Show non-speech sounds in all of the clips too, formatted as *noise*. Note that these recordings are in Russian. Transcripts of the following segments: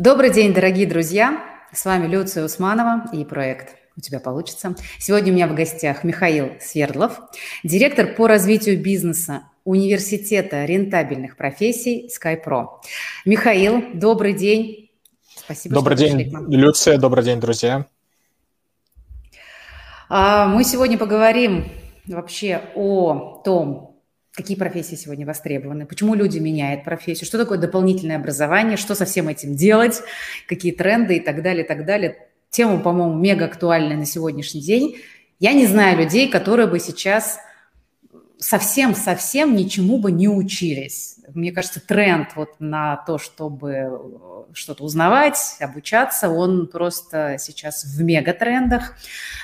Добрый день, дорогие друзья! С вами Люция Усманова и проект «У тебя получится». Сегодня у меня в гостях Михаил Свердлов, директор по развитию бизнеса Университета рентабельных профессий SkyPro. Михаил, добрый день. Спасибо, добрый что день, Люция, добрый день, друзья. А, мы сегодня поговорим вообще о том, какие профессии сегодня востребованы, почему люди меняют профессию, что такое дополнительное образование, что со всем этим делать, какие тренды и так далее, и так далее. Тема, по-моему, мега актуальная на сегодняшний день. Я не знаю людей, которые бы сейчас совсем-совсем ничему бы не учились. Мне кажется, тренд вот на то, чтобы что-то узнавать, обучаться, он просто сейчас в мегатрендах.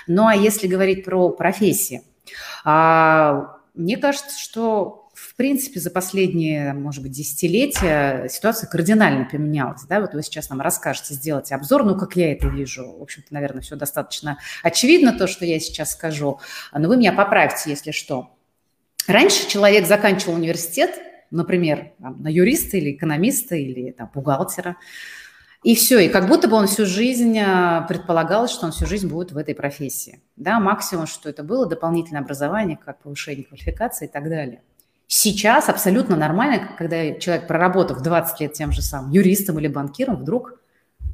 Ну а если говорить про профессии, а, мне кажется, что в принципе за последние, может быть, десятилетия ситуация кардинально поменялась. Да? Вот вы сейчас нам расскажете, сделать обзор, ну, как я это вижу. В общем-то, наверное, все достаточно очевидно, то, что я сейчас скажу. Но вы меня поправьте, если что. Раньше человек заканчивал университет, например, там, на юриста или экономиста или там, бухгалтера, и все, и как будто бы он всю жизнь а, предполагал, что он всю жизнь будет в этой профессии. Да, максимум, что это было, дополнительное образование, как повышение квалификации и так далее. Сейчас абсолютно нормально, когда человек, проработав 20 лет тем же самым юристом или банкиром, вдруг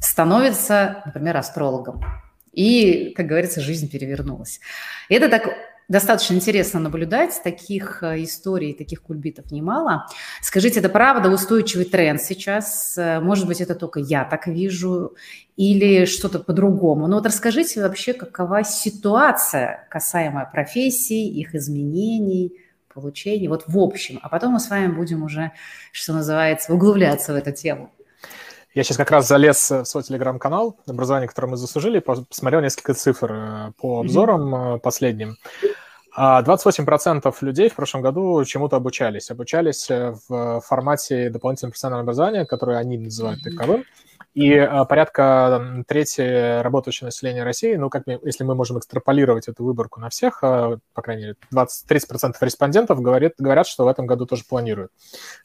становится, например, астрологом. И, как говорится, жизнь перевернулась. И это так достаточно интересно наблюдать. Таких э, историй, таких кульбитов немало. Скажите, это правда устойчивый тренд сейчас? Э, может быть, это только я так вижу или что-то по-другому? Ну вот расскажите вообще, какова ситуация касаемая профессий, их изменений, получений, вот в общем. А потом мы с вами будем уже, что называется, углубляться в эту тему. Я сейчас как раз залез в свой телеграм-канал, образование, которое мы заслужили, посмотрел несколько цифр э, по обзорам mm-hmm. последним. 28% а людей в прошлом году чему-то обучались. Обучались э, в формате дополнительного профессионального образования, которое они называют таковым. И э, порядка трети работающего населения России, ну, как мы, если мы можем экстраполировать эту выборку на всех, э, по крайней мере, 20-30% респондентов говорят, говорят, что в этом году тоже планируют.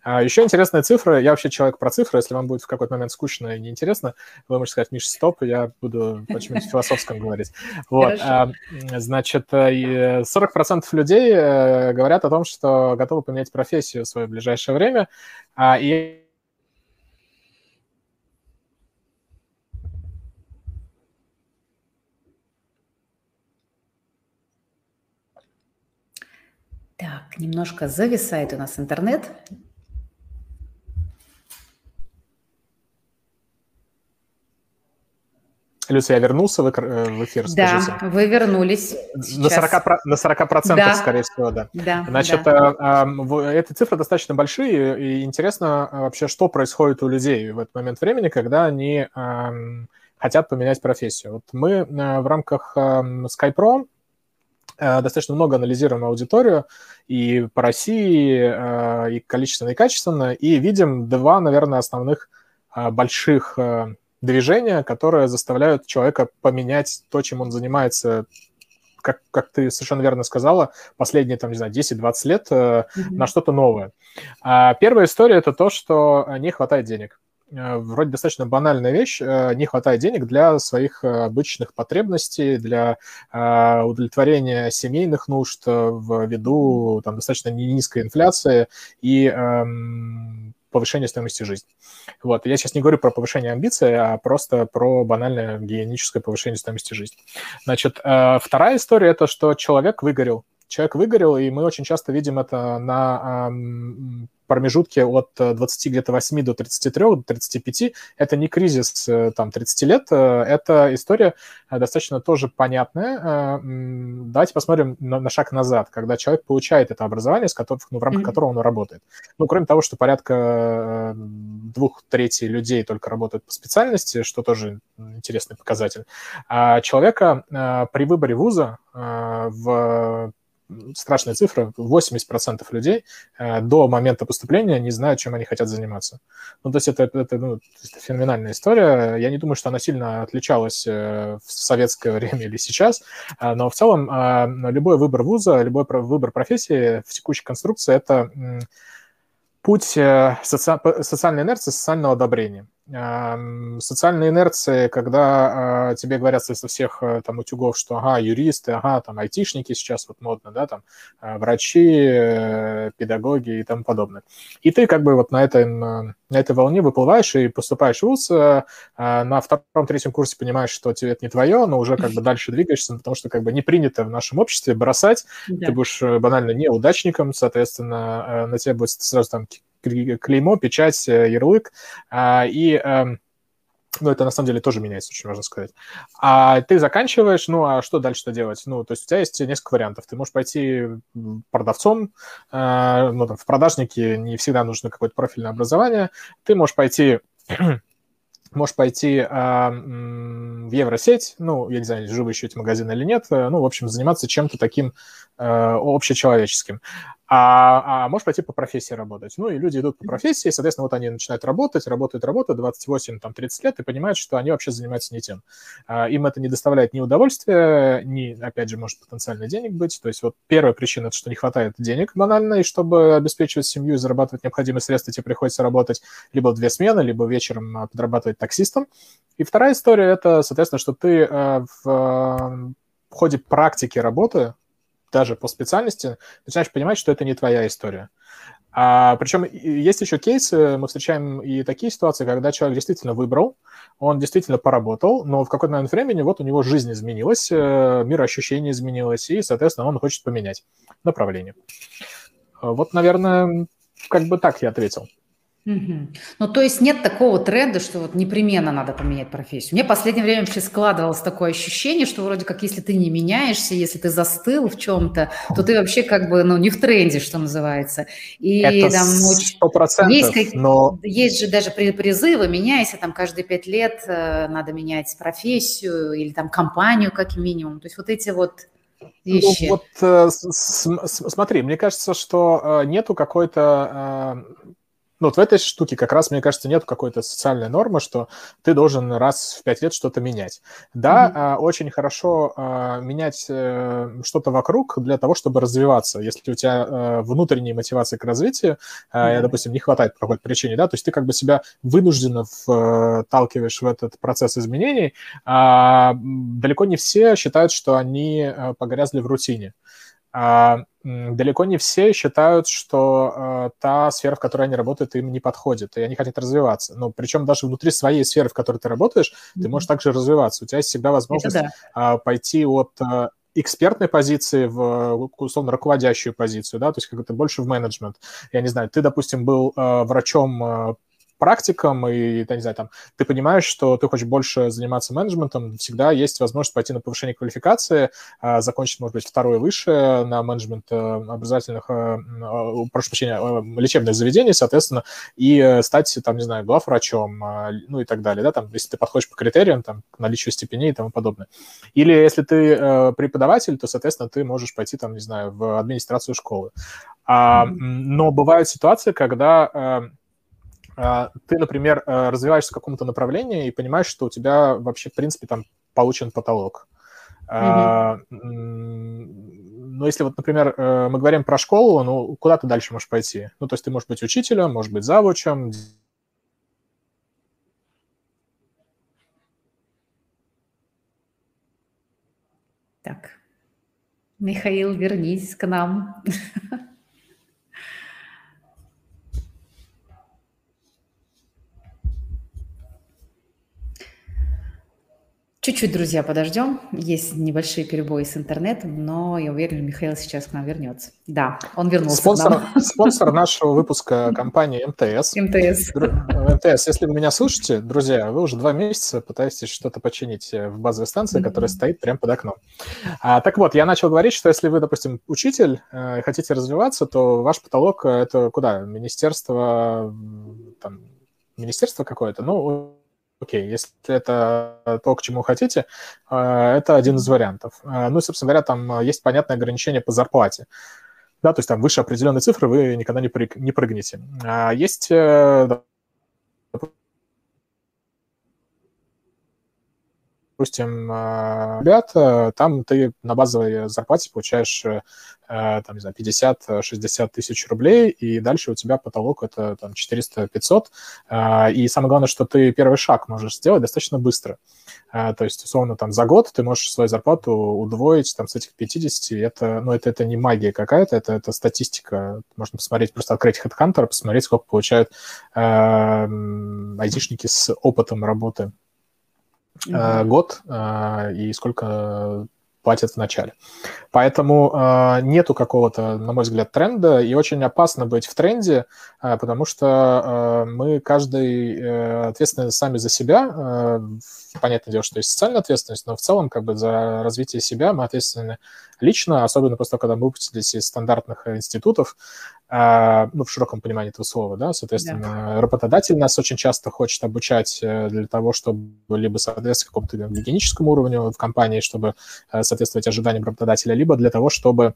А еще интересная цифра, я вообще человек про цифры, если вам будет в какой-то момент скучно и неинтересно, вы можете сказать, Миша, стоп, я буду о чем-нибудь философском говорить. Вот, а, значит, 40% людей говорят о том, что готовы поменять профессию в свое ближайшее время, а, и Так, немножко зависает у нас интернет. Люся, я вернулся в, эфир, Да, скажите. вы вернулись На 40%, на 40% да. скорее всего, да. да Значит, да. Э, эти цифры достаточно большие, и интересно вообще, что происходит у людей в этот момент времени, когда они хотят поменять профессию. Вот мы э, в рамках SkyPro Э, достаточно много анализируем аудиторию и по России, э, и количественно, и качественно, и видим два, наверное, основных э, больших движения, которые заставляют человека поменять то, чем он занимается как, как ты совершенно верно сказала, последние, там, не знаю, 10-20 лет mm-hmm. на что-то новое. А первая история – это то, что не хватает денег. Э, вроде достаточно банальная вещь, э, не хватает денег для своих э, обычных потребностей, для удовлетворения семейных нужд в виду там, достаточно низкой инфляции и эм, повышения стоимости жизни. Вот. Я сейчас не говорю про повышение амбиций, а просто про банальное гигиеническое повышение стоимости жизни. Значит, вторая история – это что человек выгорел. Человек выгорел, и мы очень часто видим это на промежутке от 20 э, где-то 8 до 33, до 35, это не кризис э, там 30 лет, э, это история достаточно тоже понятная. Давайте посмотрим на, на шаг назад, когда человек получает это образование, с которым, ну, в рамках mm-hmm. которого он работает. Ну, кроме того, что порядка двух третей людей только работают по специальности, что тоже интересный показатель, а человека при выборе вуза в страшная цифра, 80% людей э, до момента поступления не знают, чем они хотят заниматься. Ну, то есть это, это, ну, это феноменальная история. Я не думаю, что она сильно отличалась э, в советское *laughs* время или сейчас, э, но в целом любой выбор вуза, любой выбор профессии в текущей конструкции – это путь соци... социальной инерции, социального одобрения. Социальная инерция, когда тебе говорят со всех там утюгов, что ага, юристы, ага, там айтишники сейчас вот модно, да, там врачи, педагоги и тому подобное. И ты как бы вот на этой, на этой волне выплываешь и поступаешь в ВУЗ, на втором-третьем курсе понимаешь, что тебе это не твое, но уже как бы дальше двигаешься, потому что как бы не принято в нашем обществе бросать, да. ты будешь банально неудачником, соответственно, на тебя будет сразу там клеймо, печать, э, ярлык, а, и эм, ну, это на самом деле тоже меняется, очень важно сказать. А ты заканчиваешь, ну, а что дальше-то делать? Ну, то есть у тебя есть несколько вариантов. Ты можешь пойти продавцом, э, ну, там, в продажнике не всегда нужно какое-то профильное образование. Ты можешь пойти *clears throat* можешь пойти э, в Евросеть, ну, я не знаю, живы еще эти магазины или нет, э, ну, в общем, заниматься чем-то таким э, общечеловеческим а, а можешь пойти по профессии работать. Ну, и люди идут по профессии, соответственно, вот они начинают работать, работают, работают, 28, там, 30 лет, и понимают, что они вообще занимаются не тем. А, им это не доставляет ни удовольствия, ни, опять же, может потенциально денег быть. То есть вот первая причина – это что не хватает денег банально, и чтобы обеспечивать семью и зарабатывать необходимые средства, тебе приходится работать либо в две смены, либо вечером а, подрабатывать таксистом. И вторая история – это, соответственно, что ты э, в, в ходе практики работы даже по специальности, начинаешь понимать, что это не твоя история. А, причем есть еще кейсы, мы встречаем и такие ситуации, когда человек действительно выбрал, он действительно поработал, но в какой-то момент времени вот у него жизнь изменилась, э, мироощущение изменилось, и, соответственно, он хочет поменять направление. Вот, наверное, как бы так я ответил. Угу. Ну, то есть нет такого тренда, что вот непременно надо поменять профессию. Мне в последнее время вообще складывалось такое ощущение, что вроде как если ты не меняешься, если ты застыл в чем-то, то ты вообще как бы, ну, не в тренде, что называется. И Это там очень... есть, как... но... есть же даже призывы, меняйся там каждые пять лет, э, надо менять профессию или там компанию как минимум. То есть вот эти вот ну, вещи. Ну, вот э, смотри, мне кажется, что э, нету какой-то ну, вот в этой штуке как раз, мне кажется, нет какой-то социальной нормы, что ты должен раз в пять лет что-то менять. Да, mm-hmm. очень хорошо а, менять э, что-то вокруг для того, чтобы развиваться. Если у тебя э, внутренней мотивации к развитию, mm-hmm. допустим, не хватает по какой-то причине, да, то есть ты как бы себя вынужденно вталкиваешь в этот процесс изменений, а далеко не все считают, что они погрязли в рутине. Далеко не все считают, что э, та сфера, в которой они работают, им не подходит, и они хотят развиваться. Но причем даже внутри своей сферы, в которой ты работаешь, mm-hmm. ты можешь также развиваться. У тебя есть всегда возможность э, пойти от э, экспертной позиции в, условно, руководящую позицию, да, то есть как-то больше в менеджмент. Я не знаю, ты, допустим, был э, врачом э, практикам, и, не знаю, там, ты понимаешь, что ты хочешь больше заниматься менеджментом, всегда есть возможность пойти на повышение квалификации, а, закончить, может быть, второе высшее на менеджмент э, образовательных, э, э, прошу прощения, лечебных заведений, соответственно, и стать, там, не знаю, главврачом, а, ну и так далее, да, там, если ты подходишь по критериям, там, к наличию степеней и тому подобное. Или если ты преподаватель, то, соответственно, ты можешь пойти, там, не знаю, в администрацию школы. А, но бывают ситуации, когда ты, например, э, развиваешься в каком-то направлении и понимаешь, что у тебя вообще, в принципе, там получен потолок. Mm-hmm. Но если вот, например, э, мы говорим про школу, ну, куда ты дальше можешь пойти? Ну, то есть ты можешь быть учителем, можешь быть завучем. Так, Михаил, вернись к нам. *laughs* Чуть-чуть, друзья, подождем. Есть небольшие перебои с интернетом, но я уверена, Михаил сейчас к нам вернется. Да, он вернулся спонсор. *laughs* Спонсор нашего выпуска компания МТС. МТС. МТС, если вы меня слушаете, друзья, вы уже два месяца пытаетесь что-то починить в базовой станции, которая стоит прямо под окном. А, так вот, я начал говорить, что если вы, допустим, учитель, э, хотите развиваться, то ваш потолок – это куда? Министерство, там, министерство какое-то? Ну, окей, если это то, к чему хотите, э, это один из вариантов. Э, ну собственно говоря, там есть понятное ограничение по зарплате. Да, то есть там выше определенной цифры вы никогда не, прыг, не прыгнете. А есть допустим, ребята, там ты на базовой зарплате получаешь там, не знаю, 50-60 тысяч рублей, и дальше у тебя потолок это там 400-500. И самое главное, что ты первый шаг можешь сделать достаточно быстро. То есть, условно, там за год ты можешь свою зарплату удвоить там с этих 50. Это, ну, это, это не магия какая-то, это, это статистика. Можно посмотреть, просто открыть HeadHunter, посмотреть, сколько получают э, айтишники с опытом работы mm-hmm. год э, и сколько платят в начале. Поэтому э, нету какого-то, на мой взгляд, тренда, и очень опасно быть в тренде, э, потому что э, мы каждый э, ответственны сами за себя. Э, понятное дело, что есть социальная ответственность, но в целом как бы за развитие себя мы ответственны лично, особенно после того, когда мы выпустились из стандартных институтов, э, ну, в широком понимании этого слова, да, соответственно, да. работодатель нас очень часто хочет обучать э, для того, чтобы либо соответствовать какому-то гигиеническому уровню в компании, чтобы э, соответствовать ожиданиям работодателя, либо для того, чтобы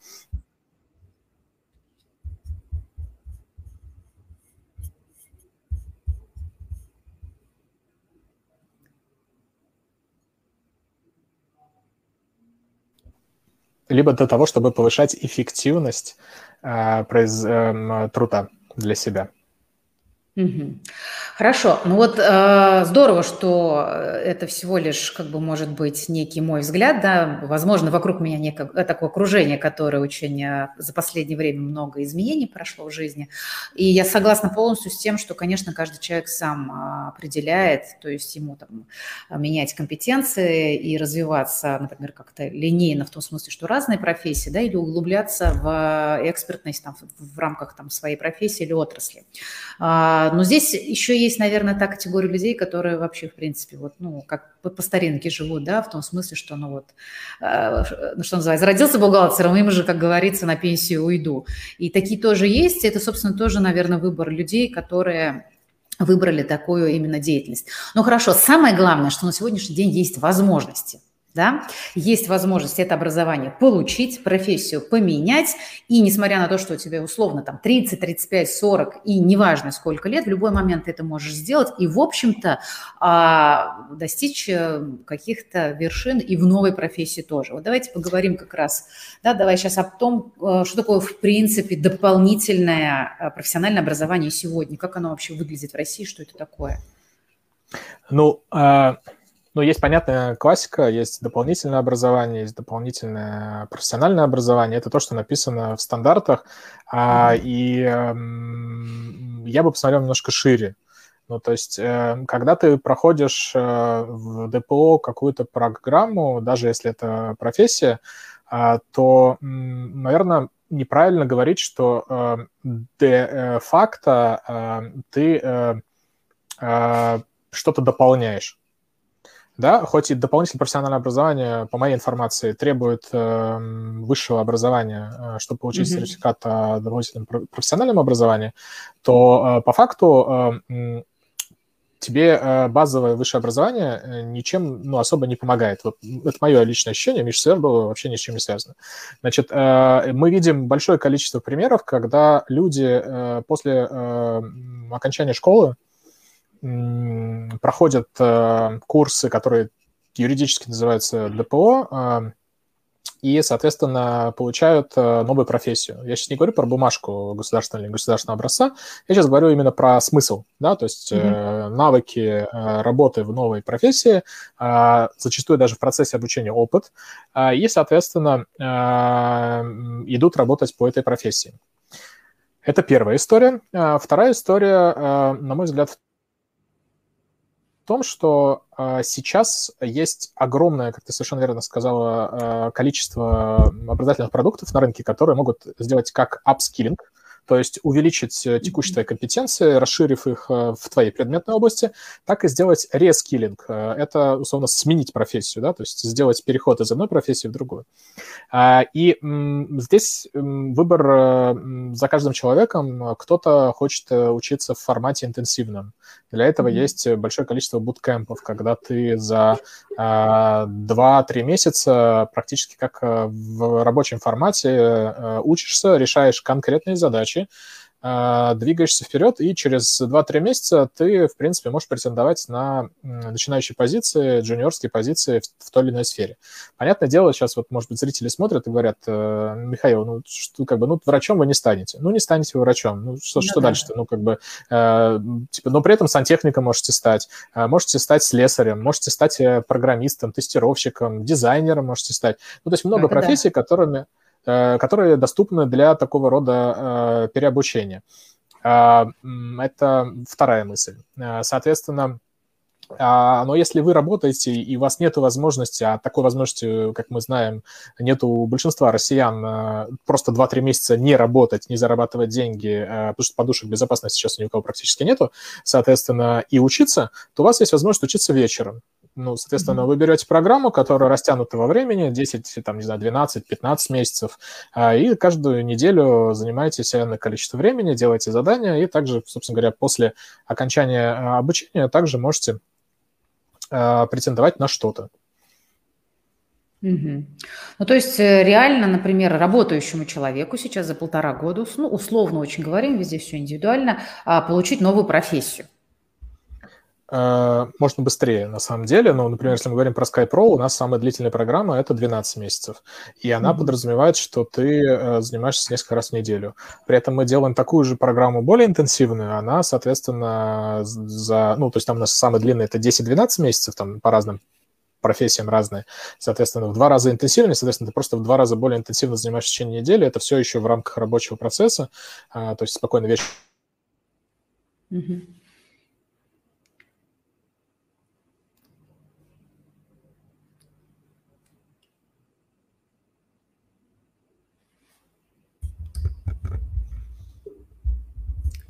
либо для того, чтобы повышать эффективность э, произ, э, труда для себя. Хорошо, ну вот э, здорово, что это всего лишь, как бы, может быть, некий мой взгляд, да, возможно, вокруг меня некое э, такое окружение, которое очень э, за последнее время много изменений прошло в жизни, и я согласна полностью с тем, что, конечно, каждый человек сам э, определяет, то есть ему там менять компетенции и развиваться, например, как-то линейно в том смысле, что разные профессии, да, или углубляться в экспертность там в, в рамках там своей профессии или отрасли. А, а, но здесь еще есть, наверное, та категория людей, которые вообще, в принципе, вот, ну, как по, старинке живут, да, в том смысле, что, ну, вот, э, ну, что называется, родился бухгалтером, им же, как говорится, на пенсию уйду. И такие тоже есть. Это, собственно, тоже, наверное, выбор людей, которые выбрали такую именно деятельность. Ну, хорошо, самое главное, что на сегодняшний день есть возможности – да, есть возможность это образование получить, профессию поменять, и несмотря на то, что у тебя условно там 30, 35, 40, и неважно сколько лет, в любой момент ты это можешь сделать, и, в общем-то, а, достичь э, каких-то вершин и в новой профессии тоже. Вот давайте поговорим как раз, да, давай сейчас о том, э, что такое, в принципе, дополнительное э, профессиональное образование сегодня, как оно вообще выглядит в России, что это такое? Ну, а... Ну, есть понятная классика, есть дополнительное образование, есть дополнительное профессиональное образование. Это то, что написано в стандартах. А, и э, я бы посмотрел немножко шире. Ну, то есть, э, когда ты проходишь э, в ДПО какую-то программу, даже если это профессия, э, то, э, наверное, неправильно говорить, что э, де-факто э, ты э, э, что-то дополняешь да, хоть и дополнительное профессиональное образование, по моей информации, требует э, высшего образования, э, чтобы получить mm-hmm. сертификат о дополнительном профессиональном образовании, то э, по факту э, тебе э, базовое высшее образование э, ничем ну, особо не помогает. Вот это мое личное ощущение, межсербо вообще ни с чем не связано. Значит, э, мы видим большое количество примеров, когда люди э, после э, окончания школы, проходят э, курсы, которые юридически называются ДПО, э, и, соответственно, получают э, новую профессию. Я сейчас не говорю про бумажку государственного или государственного образца, я сейчас говорю именно про смысл, да, то есть mm-hmm. навыки работы в новой профессии, зачастую даже в процессе обучения опыт, и, соответственно, идут работать по этой профессии. Это первая история. Вторая история, на мой взгляд, том, что э, сейчас есть огромное, как ты совершенно верно сказала, э, количество образовательных продуктов на рынке, которые могут сделать как апскиллинг, то есть увеличить э, текущие твои компетенции, расширив их э, в твоей предметной области, так и сделать рескиллинг. Э, это, условно, сменить профессию, да, то есть сделать переход из одной профессии в другую. А, и здесь выбор за каждым человеком. Кто-то хочет учиться в формате интенсивном. Для этого есть большое количество буткемпов, когда ты за 2-3 а, месяца практически как в рабочем формате учишься, решаешь конкретные задачи, э, двигаешься вперед, и через 2-3 месяца ты, в принципе, можешь претендовать на начинающие позиции, джуниорские позиции в, в той или иной сфере. Понятное дело, сейчас вот, может быть, зрители смотрят и говорят, э, Михаил, ну, что, как бы, ну, врачом вы не станете. Ну, не станете вы врачом. Ну, что, ну, что да. дальше-то? Ну, как бы, э, типа, но при этом сантехником можете стать, э, можете стать слесарем, можете стать э, программистом, тестировщиком, дизайнером можете стать. Ну, то есть много Это профессий, да. которыми которые доступны для такого рода э, переобучения. А, это вторая мысль. Э, соответственно, а, но если вы работаете и у вас нет возможности, а такой возможности, как мы знаем, нет у большинства россиян, просто 2-3 месяца не работать, не зарабатывать деньги, потому что подушек безопасности сейчас ни у кого практически нету, соответственно, и учиться, то у вас есть возможность учиться вечером. Ну, соответственно, вы берете программу, которая растянута во времени, 10, там, не знаю, 12, 15 месяцев, а, и каждую неделю занимаетесь на количество времени, делаете задания, и также, собственно говоря, после окончания а, обучения также можете а, претендовать на что-то. Угу. Ну, то есть э, реально, например, работающему человеку сейчас за полтора года, ну, условно очень говорим, везде все индивидуально, получить новую профессию. Э, можно быстрее, на самом деле. Но, например, если мы говорим про Skype Pro, у нас самая длительная программа – это 12 месяцев. И она mm-hmm. подразумевает, что ты э, занимаешься несколько раз в неделю. При этом мы делаем такую же программу более интенсивную. Она, соответственно, за... Ну, то есть там у нас самая длинная – это 10-12 месяцев, там по разным профессиям разные. Соответственно, в два раза интенсивнее, соответственно, ты просто в два раза более интенсивно занимаешься в течение недели. Это все еще в рамках рабочего процесса. А, то есть спокойно вечер. Mm-hmm.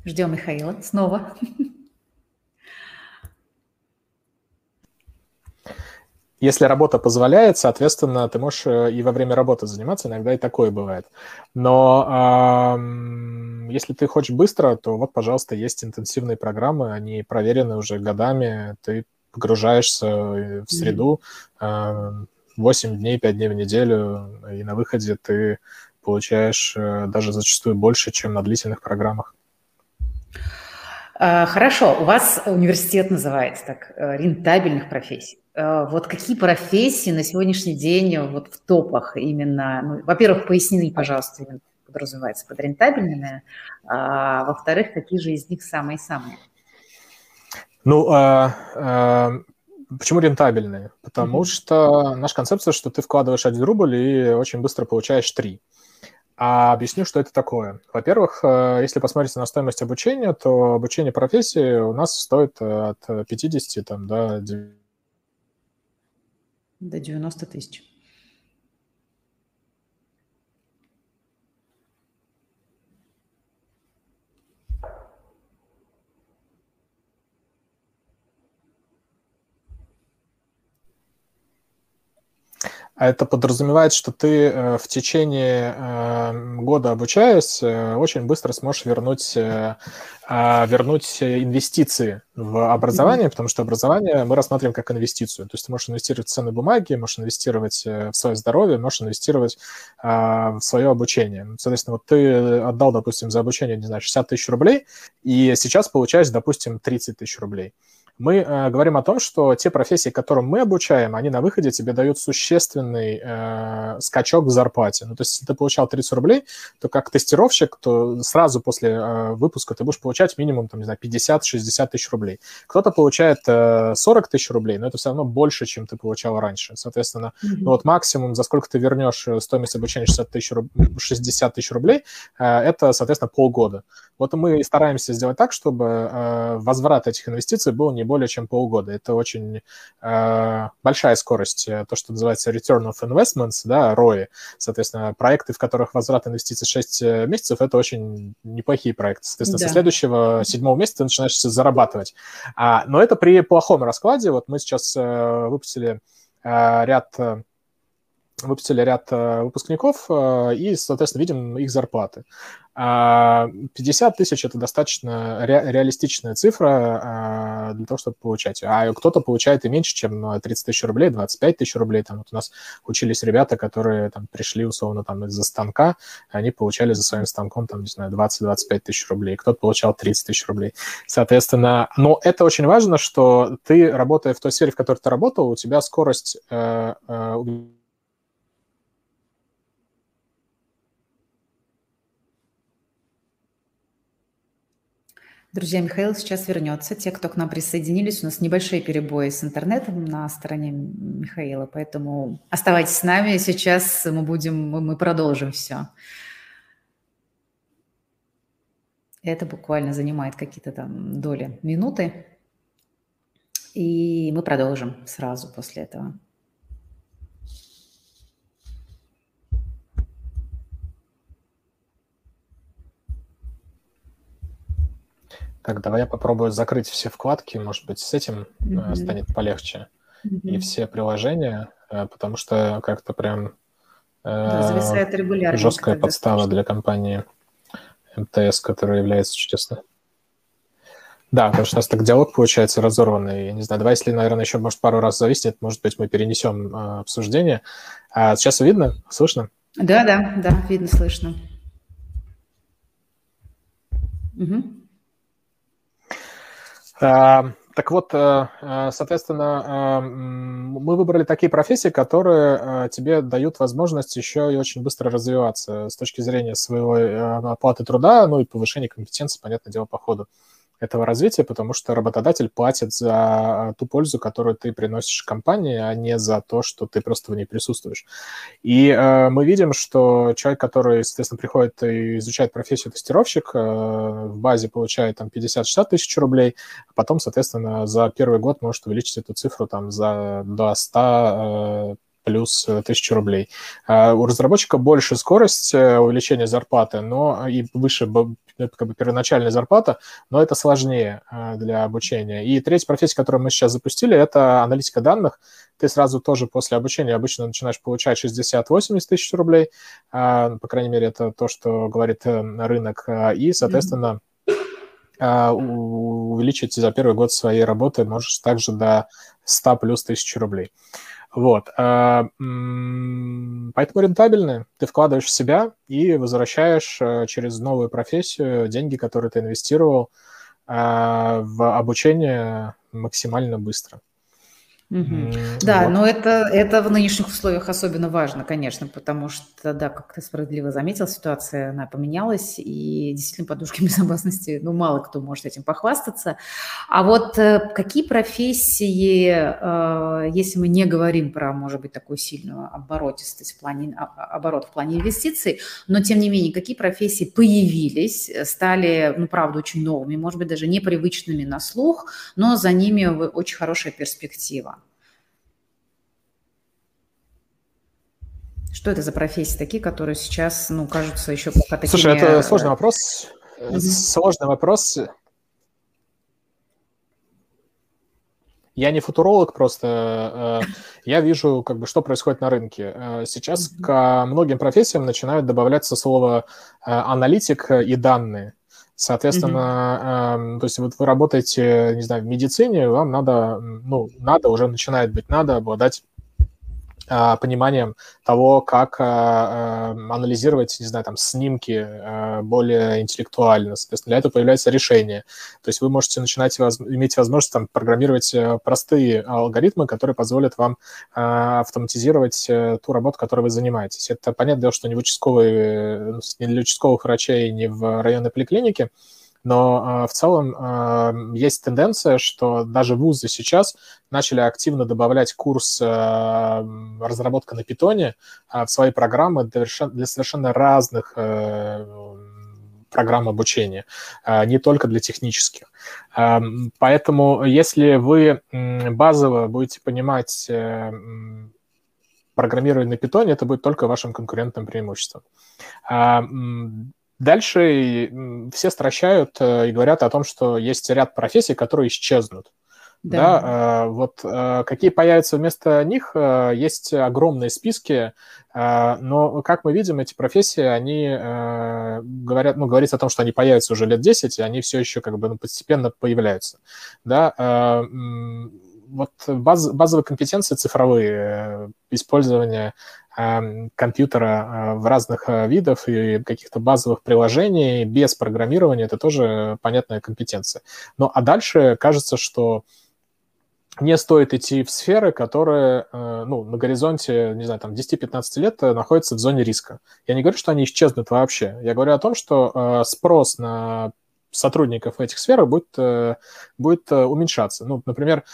Ждем Михаила снова. Если работа позволяет, соответственно, ты можешь э, и во время работы заниматься, иногда и такое бывает. Но э, если ты хочешь быстро, то вот, пожалуйста, есть интенсивные программы, они проверены уже годами, ты погружаешься в среду э, 8 дней, 5 дней в неделю, и на выходе ты получаешь э, даже зачастую больше, чем на длительных программах. А, хорошо, у вас университет называется так, э, рентабельных профессий. Э, вот какие профессии на сегодняшний день вот в топах именно? Ну, во-первых, поясни, пожалуйста, подразумевается под рентабельными, а во-вторых, какие же из них самые-самые? Ну, а, а, почему рентабельные? Потому mm-hmm. что наша концепция, что ты вкладываешь один рубль и очень быстро получаешь три. А объясню, что это такое. Во-первых, э, если посмотреть на стоимость обучения, то обучение профессии у нас стоит э, от 50 там, до... До 90 тысяч. А это подразумевает, что ты э, в течение э, года обучаясь, э, очень быстро сможешь вернуть, а, вернуть инвестиции в образование, потому что образование мы рассматриваем как инвестицию. То есть ты можешь инвестировать в ценные бумаги, можешь инвестировать в свое здоровье, можешь инвестировать а, в свое обучение. Соответственно, вот ты отдал, допустим, за обучение, не знаю, 60 тысяч рублей, и сейчас получаешь, допустим, 30 тысяч рублей мы э, говорим о том, что те профессии, которым мы обучаем, они на выходе тебе дают существенный э, скачок в зарплате. Ну, то есть, если ты получал 30 рублей, то как тестировщик, то сразу после э, выпуска ты будешь получать минимум, там, не знаю, 50-60 тысяч рублей. Кто-то получает э, 40 тысяч рублей, но это все равно больше, чем ты получал раньше. Соответственно, mm-hmm. ну, вот максимум, за сколько ты вернешь э, стоимость обучения 60 тысяч, 60 тысяч рублей, э, это, соответственно, полгода. Вот мы стараемся сделать так, чтобы э, возврат этих инвестиций был не более чем полгода. Это очень э, большая скорость, э, то, что называется return of investments, да, ROI. Соответственно, проекты, в которых возврат инвестиций 6 э, месяцев, это очень неплохие проекты. Соответственно, да. со следующего седьмого месяца ты начинаешь зарабатывать. А, но это при плохом раскладе. Вот мы сейчас э, выпустили э, ряд выпустили ряд выпускников и, соответственно, видим их зарплаты. 50 а, тысяч – это достаточно ре- реалистичная цифра а, для того, чтобы получать. А кто-то получает и меньше, чем 30 тысяч рублей, 25 тысяч рублей. Там вот у нас учились ребята, которые там пришли, условно, там из-за станка, они получали за своим станком, там, не знаю, 20-25 тысяч рублей. Кто-то получал 30 тысяч рублей. Соответственно, но это очень важно, что ты, работая в той сфере, в которой ты работал, у тебя скорость э, э, Друзья, Михаил сейчас вернется. Те, кто к нам присоединились, у нас небольшие перебои с интернетом на стороне Михаила, поэтому оставайтесь с нами. Сейчас мы будем, мы продолжим все. Это буквально занимает какие-то там доли минуты. И мы продолжим сразу после этого. Так, давай я попробую закрыть все вкладки, может быть, с этим mm-hmm. станет полегче. Mm-hmm. И все приложения, э, потому что как-то прям э, жесткая подстава слышно. для компании МТС, которая является чудесной. Да, потому что у нас так диалог получается разорванный. Я не знаю, давай, если, наверное, еще, может, пару раз зависнет, может быть, мы перенесем э, обсуждение. А сейчас видно? Слышно? Да, да, да, видно, слышно. Угу. А, так вот, э, э, соответственно, э, мы выбрали такие профессии, которые тебе дают возможность еще и очень быстро развиваться с точки зрения своего оплаты труда, ну и повышения компетенции, понятное дело, по ходу этого развития, потому что работодатель платит за ту пользу, которую ты приносишь компании, а не за то, что ты просто в ней присутствуешь. И э, мы видим, что человек, который, соответственно, приходит и изучает профессию тестировщик, э, в базе получает там 50-60 тысяч рублей, а потом, соответственно, за первый год может увеличить эту цифру там за до 100 плюс э, тысячу рублей. А у разработчика больше скорость э, увеличения зарплаты, но и выше как бы первоначальная зарплата, но это сложнее э, для обучения. И третья профессия, которую мы сейчас запустили, это аналитика данных. Ты сразу тоже после обучения обычно начинаешь получать 60-80 тысяч рублей, а, по крайней мере, это то, что говорит рынок, и, соответственно, увеличить за первый год своей работы можешь также до 100 плюс тысяч рублей. Вот. А, поэтому рентабельны. Ты вкладываешь в себя и возвращаешь э, через новую профессию деньги, которые ты инвестировал а, в обучение максимально быстро. Угу. Да, вот. но это, это в нынешних условиях особенно важно, конечно, потому что, да, как ты справедливо заметил, ситуация, она поменялась, и действительно подушки *laughs* безопасности, ну, мало кто может этим похвастаться. А вот э, какие профессии, э, если мы не говорим про, может быть, такую сильную оборотистость в плане, а, а, оборот в плане инвестиций, но, тем не менее, какие профессии появились, стали, ну, правда, очень новыми, может быть, даже непривычными на слух, но за ними очень хорошая перспектива? Что это за профессии такие, которые сейчас, ну, кажутся еще пока такими... Слушай, это сложный вопрос. Mm-hmm. Сложный вопрос. Я не футуролог, просто э, я вижу, как бы, что происходит на рынке. Э, сейчас mm-hmm. к многим профессиям начинают добавляться слово э, аналитик и данные. Соответственно, mm-hmm. э, то есть вот вы работаете, не знаю, в медицине, вам надо, ну, надо уже начинает быть надо обладать пониманием того, как а, а, анализировать, не знаю, там, снимки более интеллектуально. Соответственно, для этого появляется решение. То есть вы можете начинать иметь возможность там, программировать э, простые алгоритмы, которые позволят вам автоматизировать э, ту работу, которой вы занимаетесь. Это понятное дело, что не, в участковые, э, не для участковых врачей, не в районной поликлинике, но э, в целом э, есть тенденция, что даже вузы сейчас начали активно добавлять курс э, разработка на питоне в свои программы для совершенно разных программ обучения, не только для технических. Поэтому если вы базово будете понимать программирование на питоне, это будет только вашим конкурентным преимуществом. Дальше все стращают э, и говорят о том, что есть ряд профессий, которые исчезнут. Да. да, вот какие появятся вместо них, есть огромные списки, но, как мы видим, эти профессии, они говорят, ну, говорится о том, что они появятся уже лет 10, и они все еще как бы ну, постепенно появляются, да, вот баз, базовые компетенции цифровые, использование компьютера в разных видах и каких-то базовых приложений без программирования, это тоже понятная компетенция. Ну, а дальше кажется, что не стоит идти в сферы, которые э, ну, на горизонте, не знаю, там 10-15 лет э, находятся в зоне риска. Я не говорю, что они исчезнут вообще. Я говорю о том, что э, спрос на сотрудников этих сферах будет, будет уменьшаться. Ну, например,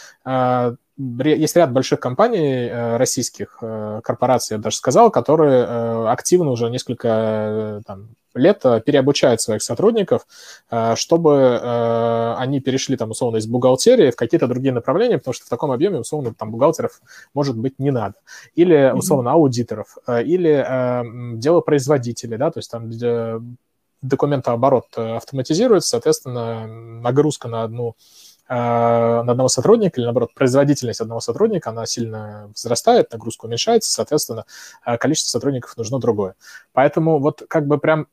есть ряд больших компаний российских, корпораций, я даже сказал, которые активно уже несколько там, лет э, переобучает своих сотрудников, э, чтобы э, они перешли, там, условно, из бухгалтерии в какие-то другие направления, потому что в таком объеме, условно, там, бухгалтеров, может быть, не надо. Или, условно, аудиторов, или делопроизводителей, да, то есть там документооборот автоматизируется, соответственно, нагрузка на одну на одного сотрудника или, наоборот, производительность одного сотрудника, она сильно возрастает, нагрузка уменьшается, соответственно, количество сотрудников нужно другое. Поэтому вот как бы прям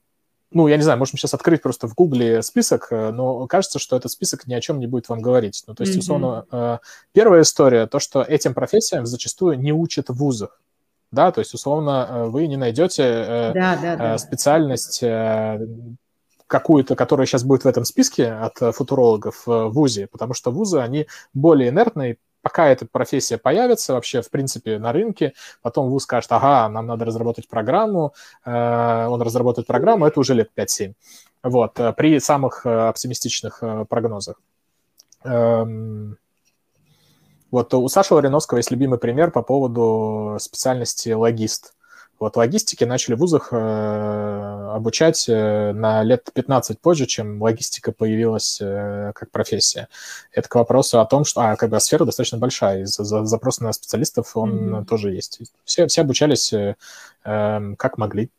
ну, я не знаю, можем сейчас открыть просто в Гугле список, э, но кажется, что этот список ни о чем не будет вам говорить. Ну, то есть, условно, mm-hmm. первая история, то, что этим профессиям зачастую не учат в вузах. Да, то есть, условно, э, вы не найдете да, да, да. специальность какую-то, которая сейчас будет в этом списке от футурологов в ВУЗе, потому что вузы, они более инертные, пока эта профессия появится вообще, в принципе, на рынке, потом ВУЗ скажет, ага, нам надо разработать программу, э, он разработает программу, это уже лет 5-7. Вот, э, при самых э, оптимистичных прогнозах. Эм, вот у Саши Лариновского есть любимый пример по поводу специальности логист. Вот логистики начали в вузах э, обучать э, на лет 15 позже, чем логистика появилась э, как профессия. Это к вопросу о том, что а, как бы сфера достаточно большая, и за, за, запрос на специалистов он mm-hmm. тоже есть. Все, все обучались э, э, как могли.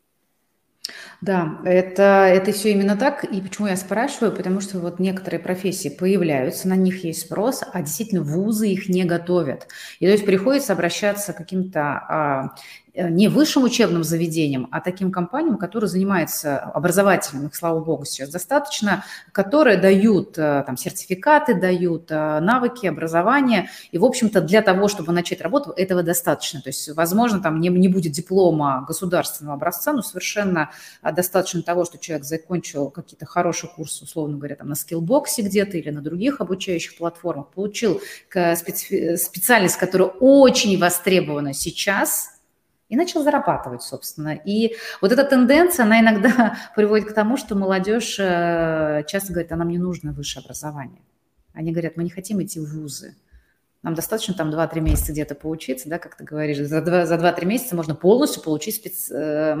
Да, это, это все именно так. И почему я спрашиваю? Потому что вот некоторые профессии появляются, на них есть спрос, а действительно вузы их не готовят. И то есть приходится обращаться к каким-то а, не высшим учебным заведениям, а таким компаниям, которые занимаются образовательным, их, слава богу, сейчас достаточно, которые дают э, там, сертификаты, дают э, навыки, образование. И, в общем-то, для того, чтобы начать работу, этого достаточно. То есть, возможно, там не, не будет диплома государственного образца, но совершенно достаточно того, что человек закончил какие-то хорошие курсы, условно говоря, там, на скиллбоксе где-то или на других обучающих платформах, получил специальность, которая очень востребована сейчас – и начал зарабатывать, собственно. И вот эта тенденция, она иногда *laughs* приводит к тому, что молодежь э, часто говорит, а нам не нужно высшее образование. Они говорят, мы не хотим идти в вузы. Нам достаточно там 2-3 месяца где-то поучиться, да, как ты говоришь, за 2-3 месяца можно полностью получить спец... Э,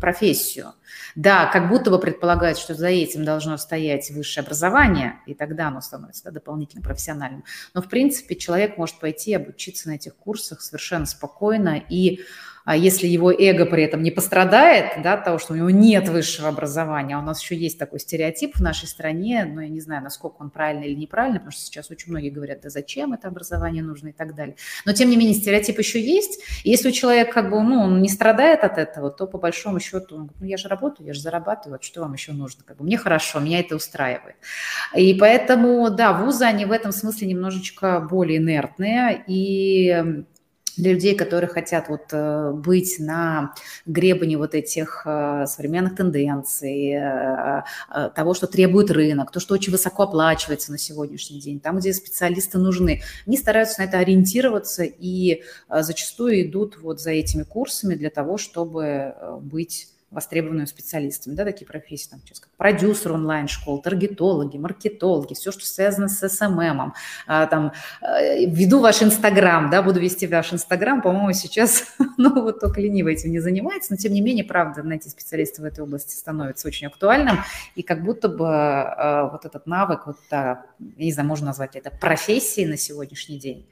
профессию. Да, как будто бы предполагают, что за этим должно стоять высшее образование, и тогда оно становится да, дополнительно профессиональным. Но, в принципе, человек может пойти обучиться на этих курсах совершенно спокойно и а если его эго при этом не пострадает, да, того, что у него нет высшего образования, а у нас еще есть такой стереотип в нашей стране, но я не знаю, насколько он правильный или неправильный, потому что сейчас очень многие говорят, да зачем это образование нужно и так далее. Но тем не менее стереотип еще есть, и если у человека как бы, ну, он не страдает от этого, то по большому счету, он говорит, ну я же работаю, я же зарабатываю, что вам еще нужно? Как бы, мне хорошо, меня это устраивает. И поэтому, да, вузы, они в этом смысле немножечко более инертные, и для людей, которые хотят вот э, быть на гребне вот этих э, современных тенденций, э, того, что требует рынок, то, что очень высоко оплачивается на сегодняшний день, там, где специалисты нужны, они стараются на это ориентироваться и зачастую идут вот за этими курсами для того, чтобы быть востребованными специалистами, да, такие профессии, там, сейчас как продюсер онлайн-школ, таргетологи, маркетологи, все, что связано с СММом, а, там, э, веду ваш Инстаграм, да, буду вести ваш Инстаграм, по-моему, сейчас, *laughs* ну, вот только лениво этим не занимается, но, тем не менее, правда, найти специалисты в этой области становится очень актуальным, и как будто бы э, вот этот навык, вот, я не знаю, можно назвать это профессией на сегодняшний день,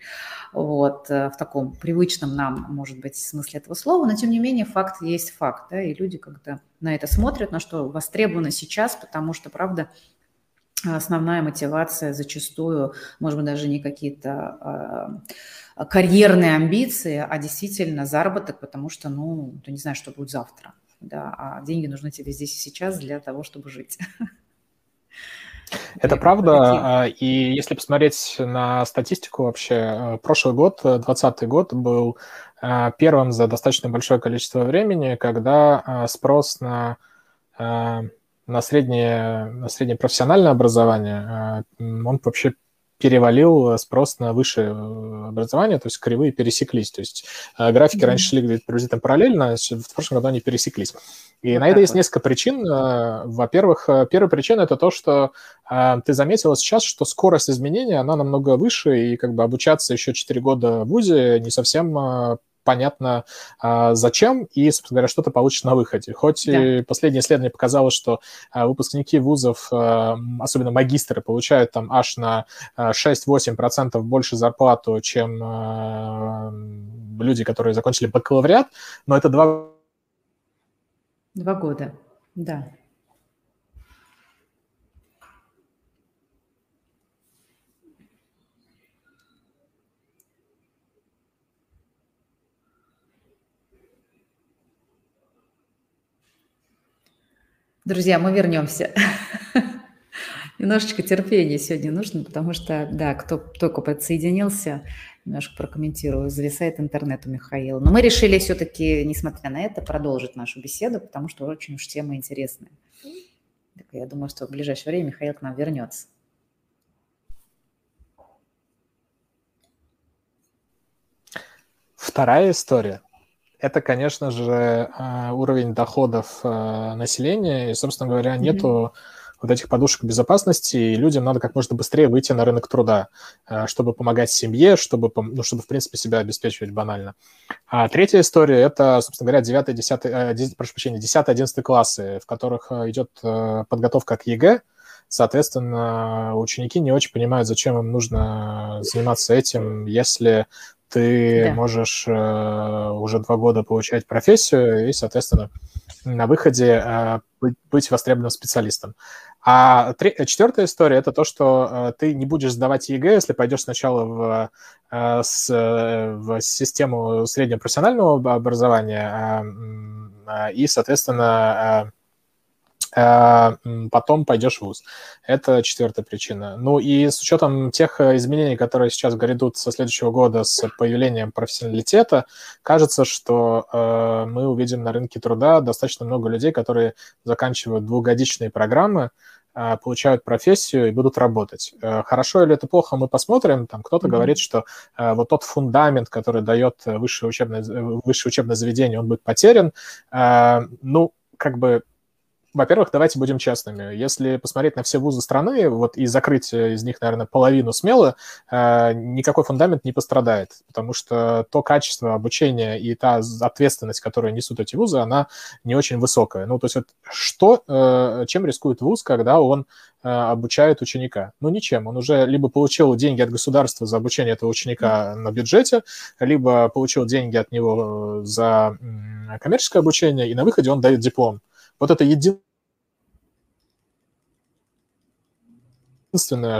вот, э, в таком привычном нам, может быть, смысле этого слова, но, тем не менее, факт есть факт, да, и люди как-то на это смотрят, на что востребовано сейчас, потому что, правда, основная мотивация зачастую, может быть, даже не какие-то э, карьерные амбиции, а действительно заработок, потому что, ну, ты не знаешь, что будет завтра, да, а деньги нужны тебе здесь и сейчас для того, чтобы жить. Это правда, а, и если посмотреть на статистику вообще, э, прошлый год, 2020 год, был э, первым за достаточно большое количество времени, когда э, спрос на на среднее, на среднее профессиональное образование, он вообще перевалил спрос на высшее образование, то есть кривые пересеклись. То есть графики mm-hmm. раньше шли приблизительно параллельно, в прошлом году они пересеклись. И вот на это вот. есть несколько причин. Во-первых, первая причина – это то, что ты заметила сейчас, что скорость изменения, она намного выше, и как бы обучаться еще 4 года в ВУЗе не совсем понятно, а, зачем, и, собственно говоря, что ты получишь на выходе. Хоть да. и последнее исследование показало, что а, выпускники вузов, а, особенно магистры, получают там аж на 6-8% больше зарплату, чем люди, которые закончили бакалавриат, но это два... Два года, да. Друзья, мы вернемся. *laughs* Немножечко терпения сегодня нужно, потому что, да, кто только подсоединился, немножко прокомментирую, зависает интернет у Михаила. Но мы решили все-таки, несмотря на это, продолжить нашу беседу, потому что очень уж тема интересная. Так, я думаю, что в ближайшее время Михаил к нам вернется. Вторая история – это, конечно же, а, уровень доходов а, населения, и, собственно говоря, нету mm-hmm. вот этих подушек безопасности, и людям надо как можно быстрее выйти на рынок труда, а, чтобы помогать семье, чтобы, ну, чтобы в принципе, себя обеспечивать банально. А третья история – это, собственно говоря, 9, 10, прошу прощения, 10, 11 классы, в которых идет подготовка к ЕГЭ, Соответственно, ученики не очень понимают, зачем им нужно заниматься этим, если ты да. можешь э, уже два года получать профессию и, соответственно, на выходе э, быть, быть востребованным специалистом. А три, четвертая история это то, что э, ты не будешь сдавать ЕГЭ, если пойдешь сначала в, э, с, в систему среднего профессионального образования э, и, соответственно, э, потом пойдешь в ВУЗ. Это четвертая причина. Ну и с учетом тех э, изменений, которые сейчас грядут со следующего года с появлением профессионалитета, кажется, что э, мы увидим на рынке труда достаточно много людей, которые заканчивают двухгодичные программы, э, получают профессию и будут работать. Э, хорошо или это плохо, мы посмотрим. Там кто-то mm-hmm. говорит, что вот тот фундамент, который дает высшее учебное, высшее учебное заведение, он будет потерян. Ну, как бы во-первых, давайте будем честными. Если посмотреть на все вузы страны, вот и закрыть из них, наверное, половину смело, э, никакой фундамент не пострадает, потому что то качество обучения и та ответственность, которую несут эти вузы, она не очень высокая. Ну, то есть вот что, э, чем рискует вуз, когда он э, обучает ученика? Ну, ничем. Он уже либо получил деньги от государства за обучение этого ученика на бюджете, либо получил деньги от него за коммерческое обучение, и на выходе он дает диплом. Вот это единственное,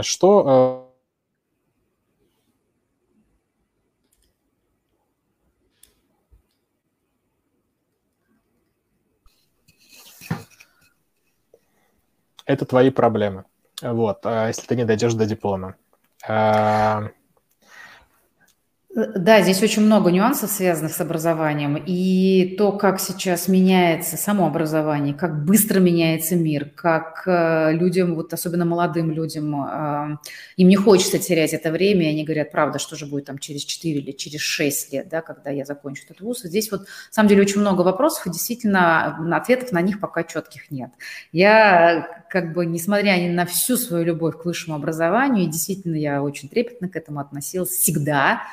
что э, это твои проблемы. Вот, а если ты не дойдешь до диплома. Да, здесь очень много нюансов, связанных с образованием. И то, как сейчас меняется само образование, как быстро меняется мир, как э, людям, вот особенно молодым людям, э, им не хочется терять это время, и они говорят, правда, что же будет там через 4 или через 6 лет, да, когда я закончу этот вуз. Здесь вот, на самом деле, очень много вопросов, и действительно ответов на них пока четких нет. Я как бы, несмотря на всю свою любовь к высшему образованию, и действительно я очень трепетно к этому относилась всегда,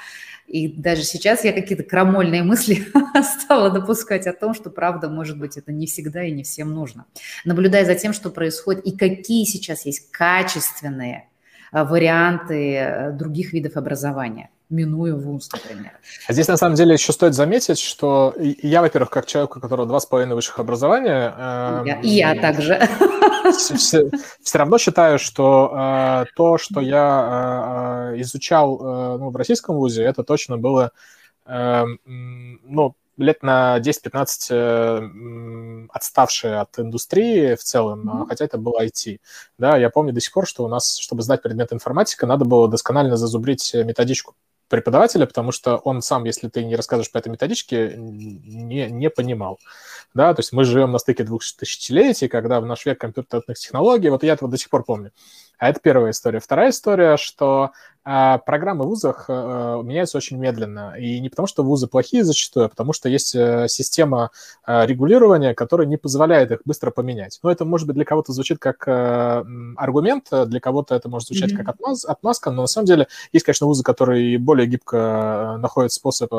и даже сейчас я какие-то крамольные мысли *laughs* стала допускать о том, что правда, может быть, это не всегда и не всем нужно. Наблюдая за тем, что происходит и какие сейчас есть качественные варианты других видов образования минуя вуз, например. А здесь, на самом деле, еще стоит заметить, что я, во-первых, как человек, у которого два с половиной высших образования... Э, и я также. Все, все равно считаю, что э, то, что я э, изучал э, ну, в российском вузе, это точно было э, ну, лет на 10-15 э, отставшие от индустрии в целом, mm-hmm. хотя это было IT. Да, я помню до сих пор, что у нас, чтобы сдать предмет информатика, надо было досконально зазубрить методичку преподавателя, потому что он сам, если ты не рассказываешь по этой методичке, не, не понимал. Да, то есть мы живем на стыке двух тысячелетий, когда в наш век компьютерных технологий, вот я этого до сих пор помню. А это первая история. Вторая история, что э, программы в вузах э, меняются очень медленно. И не потому, что вузы плохие зачастую, а потому что есть э, система э, регулирования, которая не позволяет их быстро поменять. Но это, может быть, для кого-то звучит как аргумент, для кого-то это может звучать mm-hmm. как отмаз, отмазка, но на самом деле есть, конечно, вузы, которые более гибко находят способ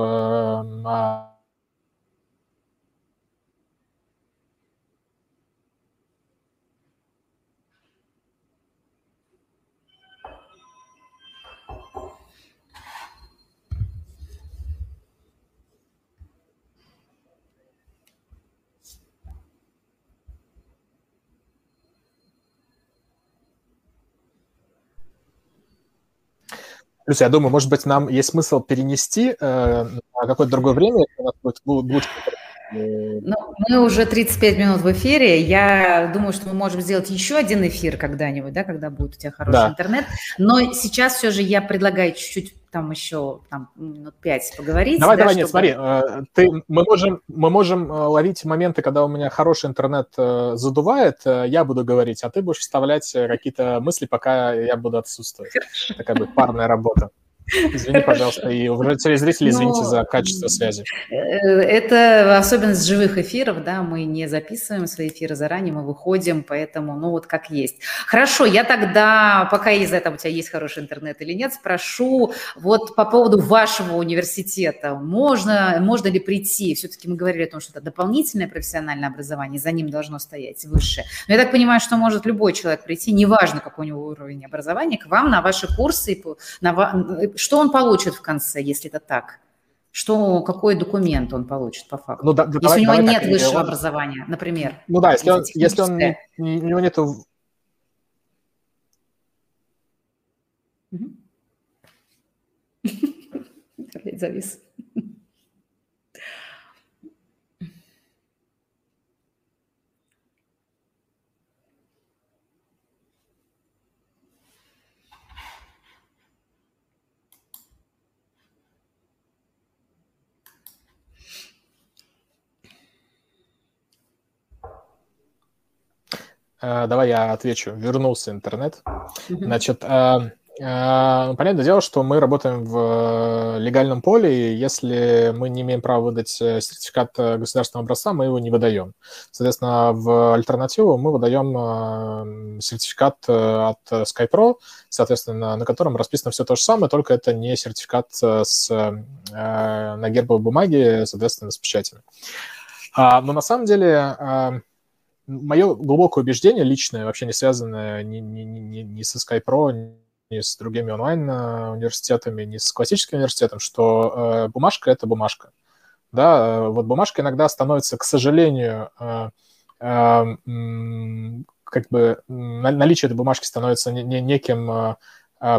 Плюс, я думаю, может быть, нам есть смысл перенести э, на какое-то другое время, нас будет, будет ну, мы уже 35 минут в эфире. Я думаю, что мы можем сделать еще один эфир когда-нибудь, да, когда будет у тебя хороший да. интернет. Но сейчас все же я предлагаю чуть-чуть там еще там, минут пять поговорить. Давай, да, давай, чтобы... нет, смотри, э, ты, мы, можем, мы можем э, ловить моменты, когда у меня хороший интернет э, задувает, я буду говорить, а ты будешь вставлять какие-то мысли, пока я буду отсутствовать. Хорошо. Такая будет парная работа. Извини, пожалуйста, и уже телезрители, извините Но, за качество связи. Э, это особенность живых эфиров, да, мы не записываем свои эфиры заранее, мы выходим, поэтому, ну, вот как есть. Хорошо, я тогда, пока из этого у тебя есть хороший интернет или нет, спрошу вот по поводу вашего университета. Можно, можно ли прийти? Все-таки мы говорили о том, что это дополнительное профессиональное образование, за ним должно стоять выше. Но я так понимаю, что может любой человек прийти, неважно, какой у него уровень образования, к вам на ваши курсы, на, что он получит в конце, если это так? Что, какой документ он получит по факту? Ну, да, если давай, у него нет так, высшего он... образования, например. Ну да, если, он, если он не, у него нет... *laughs* Завис. Давай я отвечу. Вернулся интернет. Значит, э, э, понятное дело, что мы работаем в легальном поле, и если мы не имеем права выдать сертификат государственного образца, мы его не выдаем. Соответственно, в альтернативу мы выдаем сертификат от SkyPro, соответственно, на котором расписано все то же самое, только это не сертификат с, на гербовой бумаге, соответственно, с печатями. А, но на самом деле мое глубокое убеждение личное, вообще не связанное ни, ни, ни, ни со SkyPro, ни с другими онлайн-университетами, ни с классическим университетом, что э, бумажка – это бумажка. Да, э, вот бумажка иногда становится, к сожалению, э, э, как бы наличие этой бумажки становится не, не, неким э,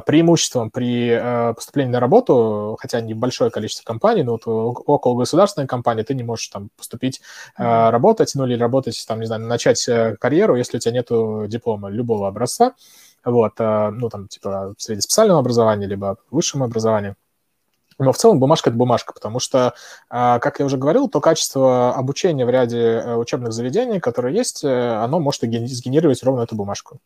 преимуществом при а, поступлении на работу, хотя небольшое количество компаний, но вот около государственной компании ты не можешь там поступить mm-hmm. работать, ну или работать, там, не знаю, начать э, карьеру, если у тебя нет диплома любого образца, вот, ну там типа среди специального образования, либо высшего образования. Но в целом бумажка – это бумажка, потому что, как я уже говорил, то качество обучения в ряде э, учебных заведений, которые есть, э, оно может сгенерировать ровно эту бумажку.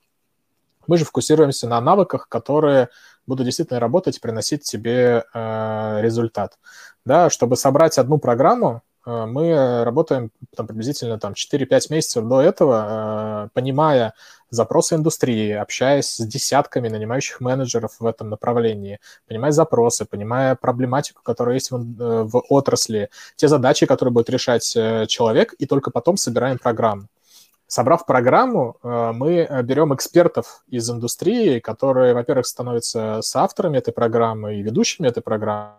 Мы же фокусируемся на навыках, которые будут действительно работать приносить тебе э, результат. Да, чтобы собрать одну программу, э, мы работаем там, приблизительно там, 4-5 месяцев до этого, э, понимая запросы индустрии, общаясь с десятками нанимающих менеджеров в этом направлении, понимая запросы, понимая проблематику, которая есть в, э, в отрасли, те задачи, которые будет решать э, человек, и только потом собираем программу. Собрав программу, э, мы берем экспертов из индустрии, которые, во-первых, становятся соавторами этой программы и ведущими этой программы,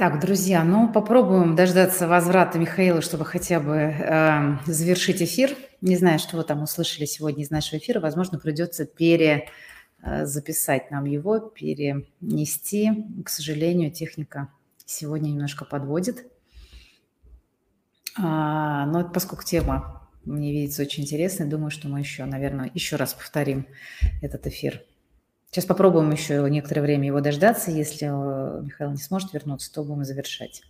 Так, друзья, ну попробуем дождаться возврата Михаила, чтобы хотя бы э, завершить эфир. Не знаю, что вы там услышали сегодня из нашего эфира. Возможно, придется перезаписать э, нам его, перенести. К сожалению, техника сегодня немножко подводит. А, но поскольку тема мне видится очень интересной, думаю, что мы еще, наверное, еще раз повторим этот эфир Сейчас попробуем еще некоторое время его дождаться. Если э, Михаил не сможет вернуться, то будем завершать.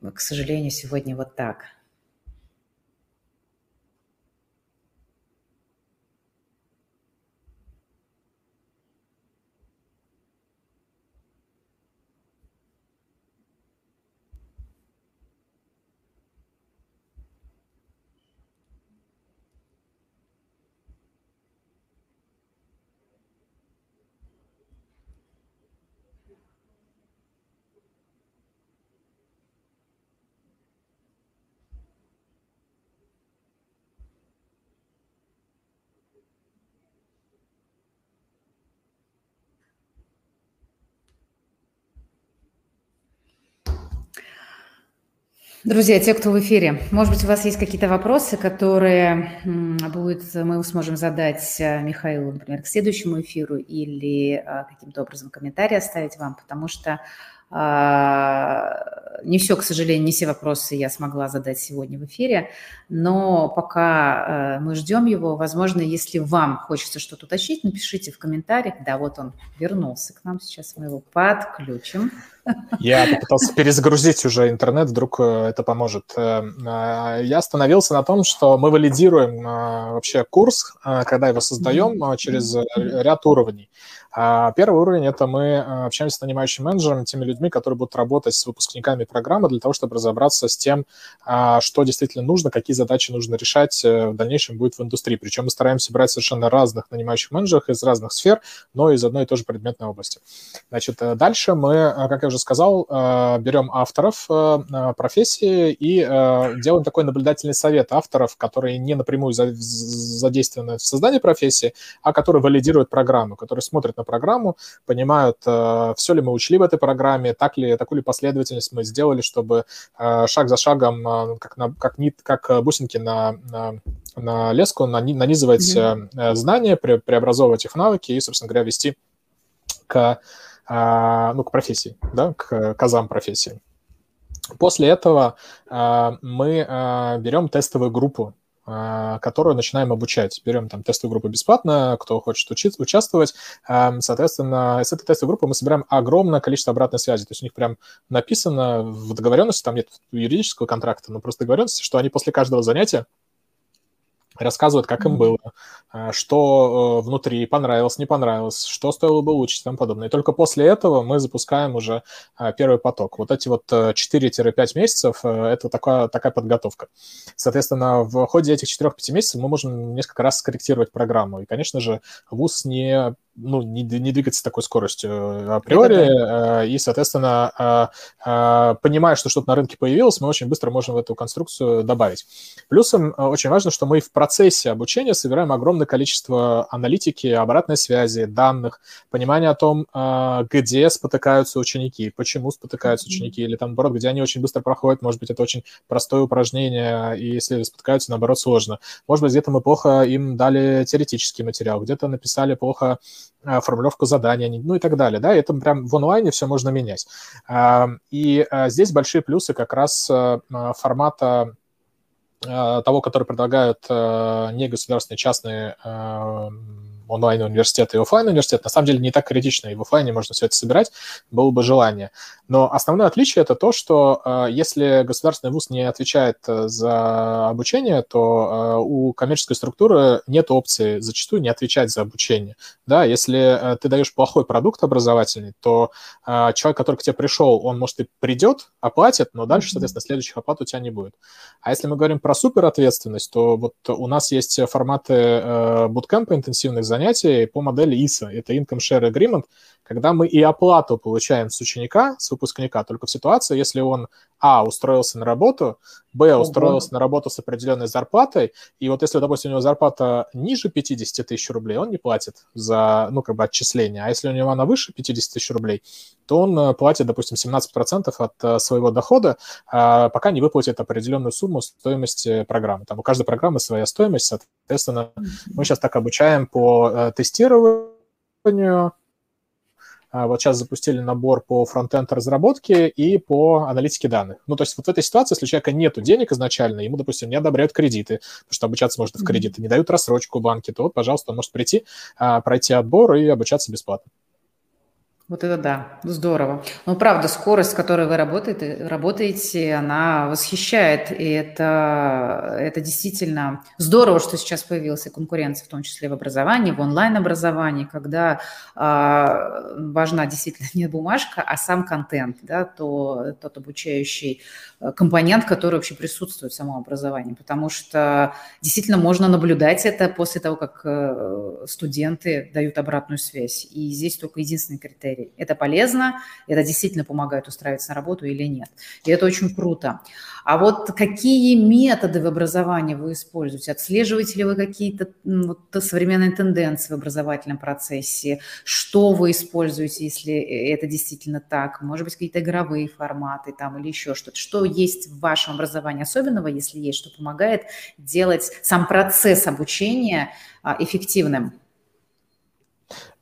К сожалению, сегодня вот так. Друзья, те, кто в эфире, может быть, у вас есть какие-то вопросы, которые будет, мы сможем задать э, Михаилу, например, к следующему эфиру или э, каким-то образом комментарий оставить вам, потому что а, не все, к сожалению, не все вопросы я смогла задать сегодня в эфире, но пока э, мы ждем его, возможно, если вам хочется что-то уточнить, напишите в комментариях. Да, вот он вернулся к нам, сейчас мы его подключим. Я попытался перезагрузить уже интернет, вдруг э, это поможет. Э, я остановился на том, что мы валидируем вообще курс, когда его создаем через ряд уровней. А первый уровень – это мы общаемся с нанимающим менеджером, теми людьми, которые будут работать с выпускниками программы для того, чтобы разобраться с тем, а, что действительно нужно, какие задачи нужно решать э, в дальнейшем будет в индустрии. Причем мы стараемся брать совершенно разных нанимающих менеджеров из разных сфер, но из одной и той же предметной области. Значит, э, дальше мы, как я уже сказал, берем авторов профессии и делаем такой наблюдательный совет авторов, которые не напрямую задействованы в создании профессии, а которые валидируют программу, которые смотрят на программу, понимают, э, все ли мы учли в этой программе, так ли, такую ли последовательность мы сделали, чтобы э, шаг за шагом, э, как, на, как, нит, как бусинки на, на, на леску, нанизывать mm-hmm. знания, пре, преобразовывать их в навыки и, собственно говоря, вести к, ну, к профессии, да, к казам профессии. После этого мы берем тестовую группу которую начинаем обучать. Берем там тестовую группу бесплатно, кто хочет учиться, участвовать. Соответственно, с этой тестовой группы мы собираем огромное количество обратной связи. То есть у них прям написано в договоренности, там нет юридического контракта, но просто договоренности, что они после каждого занятия рассказывают, как им было, а, что э, внутри понравилось, не понравилось, что стоило бы улучшить и тому подобное. И только после этого мы запускаем уже а, первый поток. Вот эти вот 4-5 э, месяцев э, – это такая, такая подготовка. Соответственно, в ходе этих 4-5 месяцев мы можем несколько раз скорректировать программу. И, конечно же, ВУЗ не ну, не, не двигаться с такой скоростью э, априори, да. Э, и, соответственно, э, понимая, что что-то на рынке появилось, мы очень быстро можем в эту конструкцию добавить. Плюсом очень важно, что мы в процессе обучения собираем огромное количество аналитики, обратной связи, данных, понимания о том, где спотыкаются ученики, почему спотыкаются ученики, или там, наоборот, где они очень быстро проходят, может быть, это очень простое упражнение, и если спотыкаются, наоборот, сложно. Может быть, где-то мы плохо им дали теоретический материал, где-то написали плохо формулировку задания, ну и так далее, да, это прям в онлайне все можно менять. И здесь большие плюсы как раз формата того, который предлагают негосударственные частные онлайн-университет и офлайн университет на самом деле не так критично, и в офлайне можно все это собирать, было бы желание. Но основное отличие это то, что э, если государственный вуз не отвечает э, за обучение, то э, у коммерческой структуры нет опции зачастую не отвечать за обучение. Да, если ты даешь плохой продукт образовательный, то человек, который к тебе пришел, он, может, и придет, оплатит, но дальше, соответственно, следующих оплат у тебя не будет. А если мы говорим про суперответственность, то вот у нас есть форматы буткемпа интенсивных занятий, занятий по модели ISA. Это Income Share Agreement, когда мы и оплату получаем с ученика, с выпускника, только в ситуации, если он, а, устроился на работу, б, устроился на работу с определенной зарплатой, и вот если, допустим, у него зарплата ниже 50 тысяч рублей, он не платит за, ну, как бы отчисление, а если у него она выше 50 тысяч рублей, то он э, платит, допустим, 17% от э, своего дохода, а, пока не выплатит определенную сумму стоимости программы. Там у каждой программы своя стоимость, соответственно, мы сейчас так обучаем по э, тестированию, а, вот сейчас запустили набор по фронтенд разработке и по аналитике данных. Ну, то есть вот в этой ситуации, если у человека нет денег изначально, ему, допустим, не одобряют кредиты, потому что обучаться можно в кредиты, не дают рассрочку банки, то вот, пожалуйста, он может прийти, а, пройти отбор и обучаться бесплатно. Вот это да, здорово. Ну, правда, скорость, с которой вы работаете, работаете она восхищает. И это, это действительно здорово, что сейчас появилась конкуренция, в том числе в образовании, в онлайн-образовании, когда э, важна действительно не бумажка, а сам контент, да, то, тот обучающий э, компонент, который вообще присутствует в самом образовании. Потому что действительно можно наблюдать это после того, как э, студенты дают обратную связь. И здесь только единственный критерий критерий. Это полезно, это действительно помогает устраиваться на работу или нет. И это очень круто. А вот какие методы в образовании вы используете? Отслеживаете ли вы какие-то вот, современные тенденции в образовательном процессе? Что вы используете, если это действительно так? Может быть, какие-то игровые форматы там или еще что-то? Что есть в вашем образовании особенного, если есть, что помогает делать сам процесс обучения а, эффективным?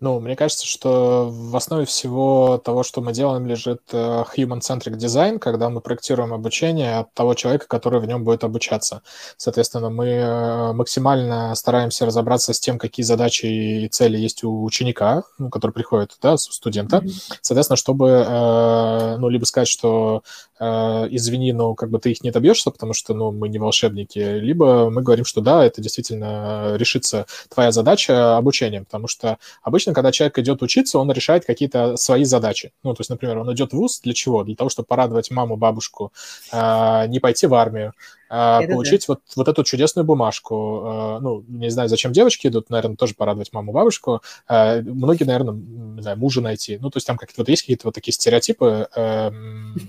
Ну, мне кажется, что в основе всего того, что мы делаем, лежит э, human-centric design, когда мы проектируем обучение от того человека, который в нем будет обучаться. Соответственно, мы э, максимально стараемся разобраться с тем, какие задачи и цели есть у ученика, ну, который приходит, да, студента. Соответственно, чтобы, э, ну, либо сказать, что извини, но как бы ты их не добьешься, потому что, ну, мы не волшебники, либо мы говорим, что да, это действительно решится твоя задача обучением, потому что обычно когда человек идет учиться, он решает какие-то свои задачи. Ну, то есть, например, он идет в ВУЗ для чего? Для того, чтобы порадовать маму, бабушку, э, не пойти в армию, э, получить да. вот, вот эту чудесную бумажку. Э, ну, не знаю, зачем девочки идут, наверное, тоже порадовать маму, бабушку. Многие, наверное, не знаю, мужа найти. Ну, то есть там какие-то вот есть какие-то вот такие стереотипы. Э,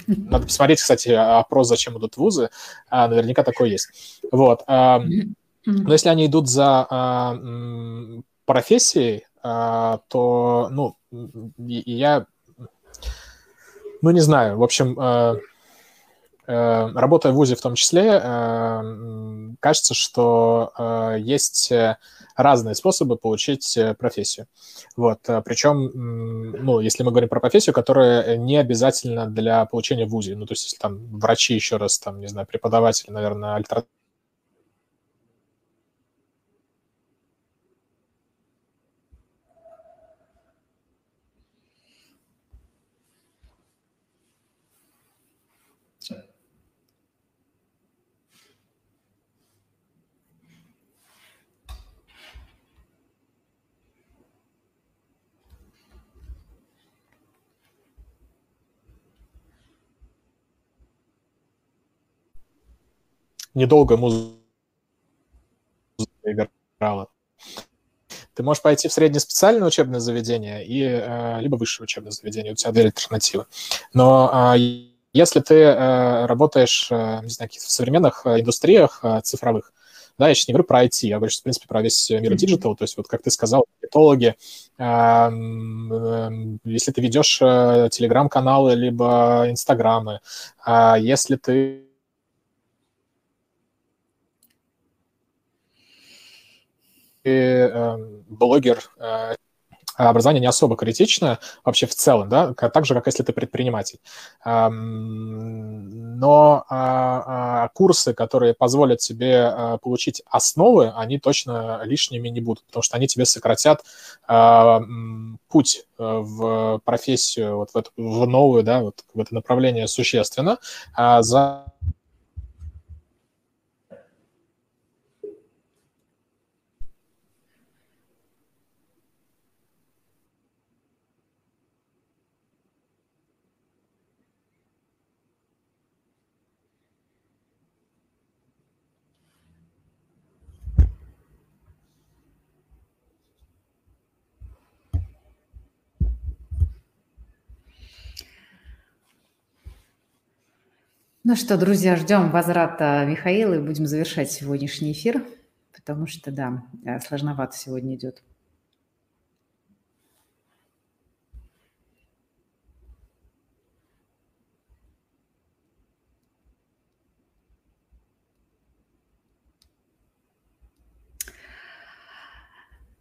надо посмотреть, кстати, опрос, зачем идут в вузы. А, наверняка такой есть. Вот. Но если они идут за профессией, а, то, ну, я, ну, не знаю, в общем, э, э, работая в ВУЗе в том числе, э, кажется, что есть разные способы получить профессию. Вот, причем, ну, если мы говорим про профессию, которая не обязательно для получения в ВУЗе, ну, то есть, если там врачи, еще раз, там, не знаю, преподаватели, наверное, альтернативные недолго музыка играла. Ты можешь пойти в среднеспециальное учебное заведение и э, либо высшее учебное заведение, у тебя две альтернативы. Но э, если ты э, работаешь э, не знаю, в современных индустриях э, цифровых, да, я сейчас не говорю про IT, я говорю, в принципе, про весь мир digital, то есть вот как ты сказал, маркетологи, э, э, если ты ведешь телеграм-каналы либо инстаграмы, э, если ты э, блогер, э, образование не особо критично вообще в целом, да, так же, как если ты предприниматель. Но курсы, которые позволят тебе получить основы, они точно лишними не будут, потому что они тебе сократят путь в профессию, вот в, эту, в новую, да, вот в это направление существенно. А за Ну что, друзья, ждем возврата Михаила и будем завершать сегодняшний эфир, потому что, да, э, сложновато сегодня идет.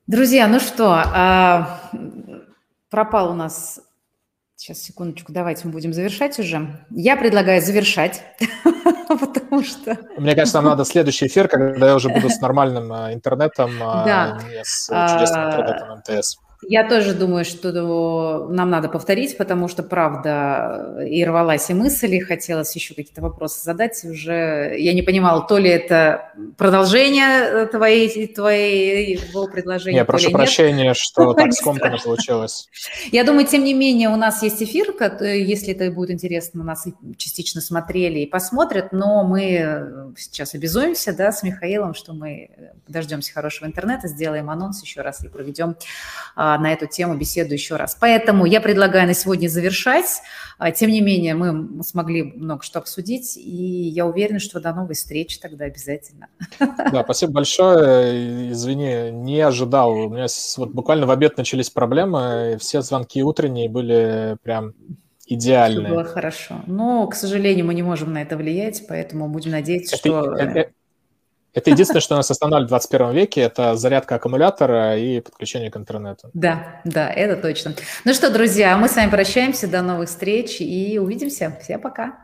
Друзья, ну что, а, пропал у нас Сейчас, секундочку, давайте мы будем завершать уже. Я предлагаю завершать, *laughs* потому что... Мне кажется, нам надо следующий эфир, когда я уже буду с нормальным а, интернетом, а с чудесным интернетом МТС. Я тоже думаю, что нам надо повторить, потому что, правда, и рвалась и мысль, и хотелось еще какие-то вопросы задать. Уже я не понимала, то ли это продолжение твоей, твоего предложения, Я прошу прощения, нет. что *laughs* так скомканно получилось. Я думаю, тем не менее, у нас есть эфир, если это будет интересно, нас частично смотрели и посмотрят, но мы сейчас обязуемся да, с Михаилом, что мы дождемся хорошего интернета, сделаем анонс еще раз и проведем а, на эту тему беседу еще раз. Поэтому я предлагаю на сегодня завершать. А, тем не менее, мы смогли много что обсудить, и я уверена, что до новой встречи тогда обязательно. Да, спасибо большое. Извини, не ожидал. У меня вот буквально в обед начались проблемы, все звонки утренние были прям идеальные. Все было хорошо. Но, к сожалению, мы не можем на это влиять, поэтому будем надеяться, это, что... Это, это единственное, что нас останавливает в 21 веке, это зарядка аккумулятора и подключение к интернету. Да, да, это точно. Ну что, друзья, мы с вами прощаемся, до новых встреч и увидимся. Всем пока.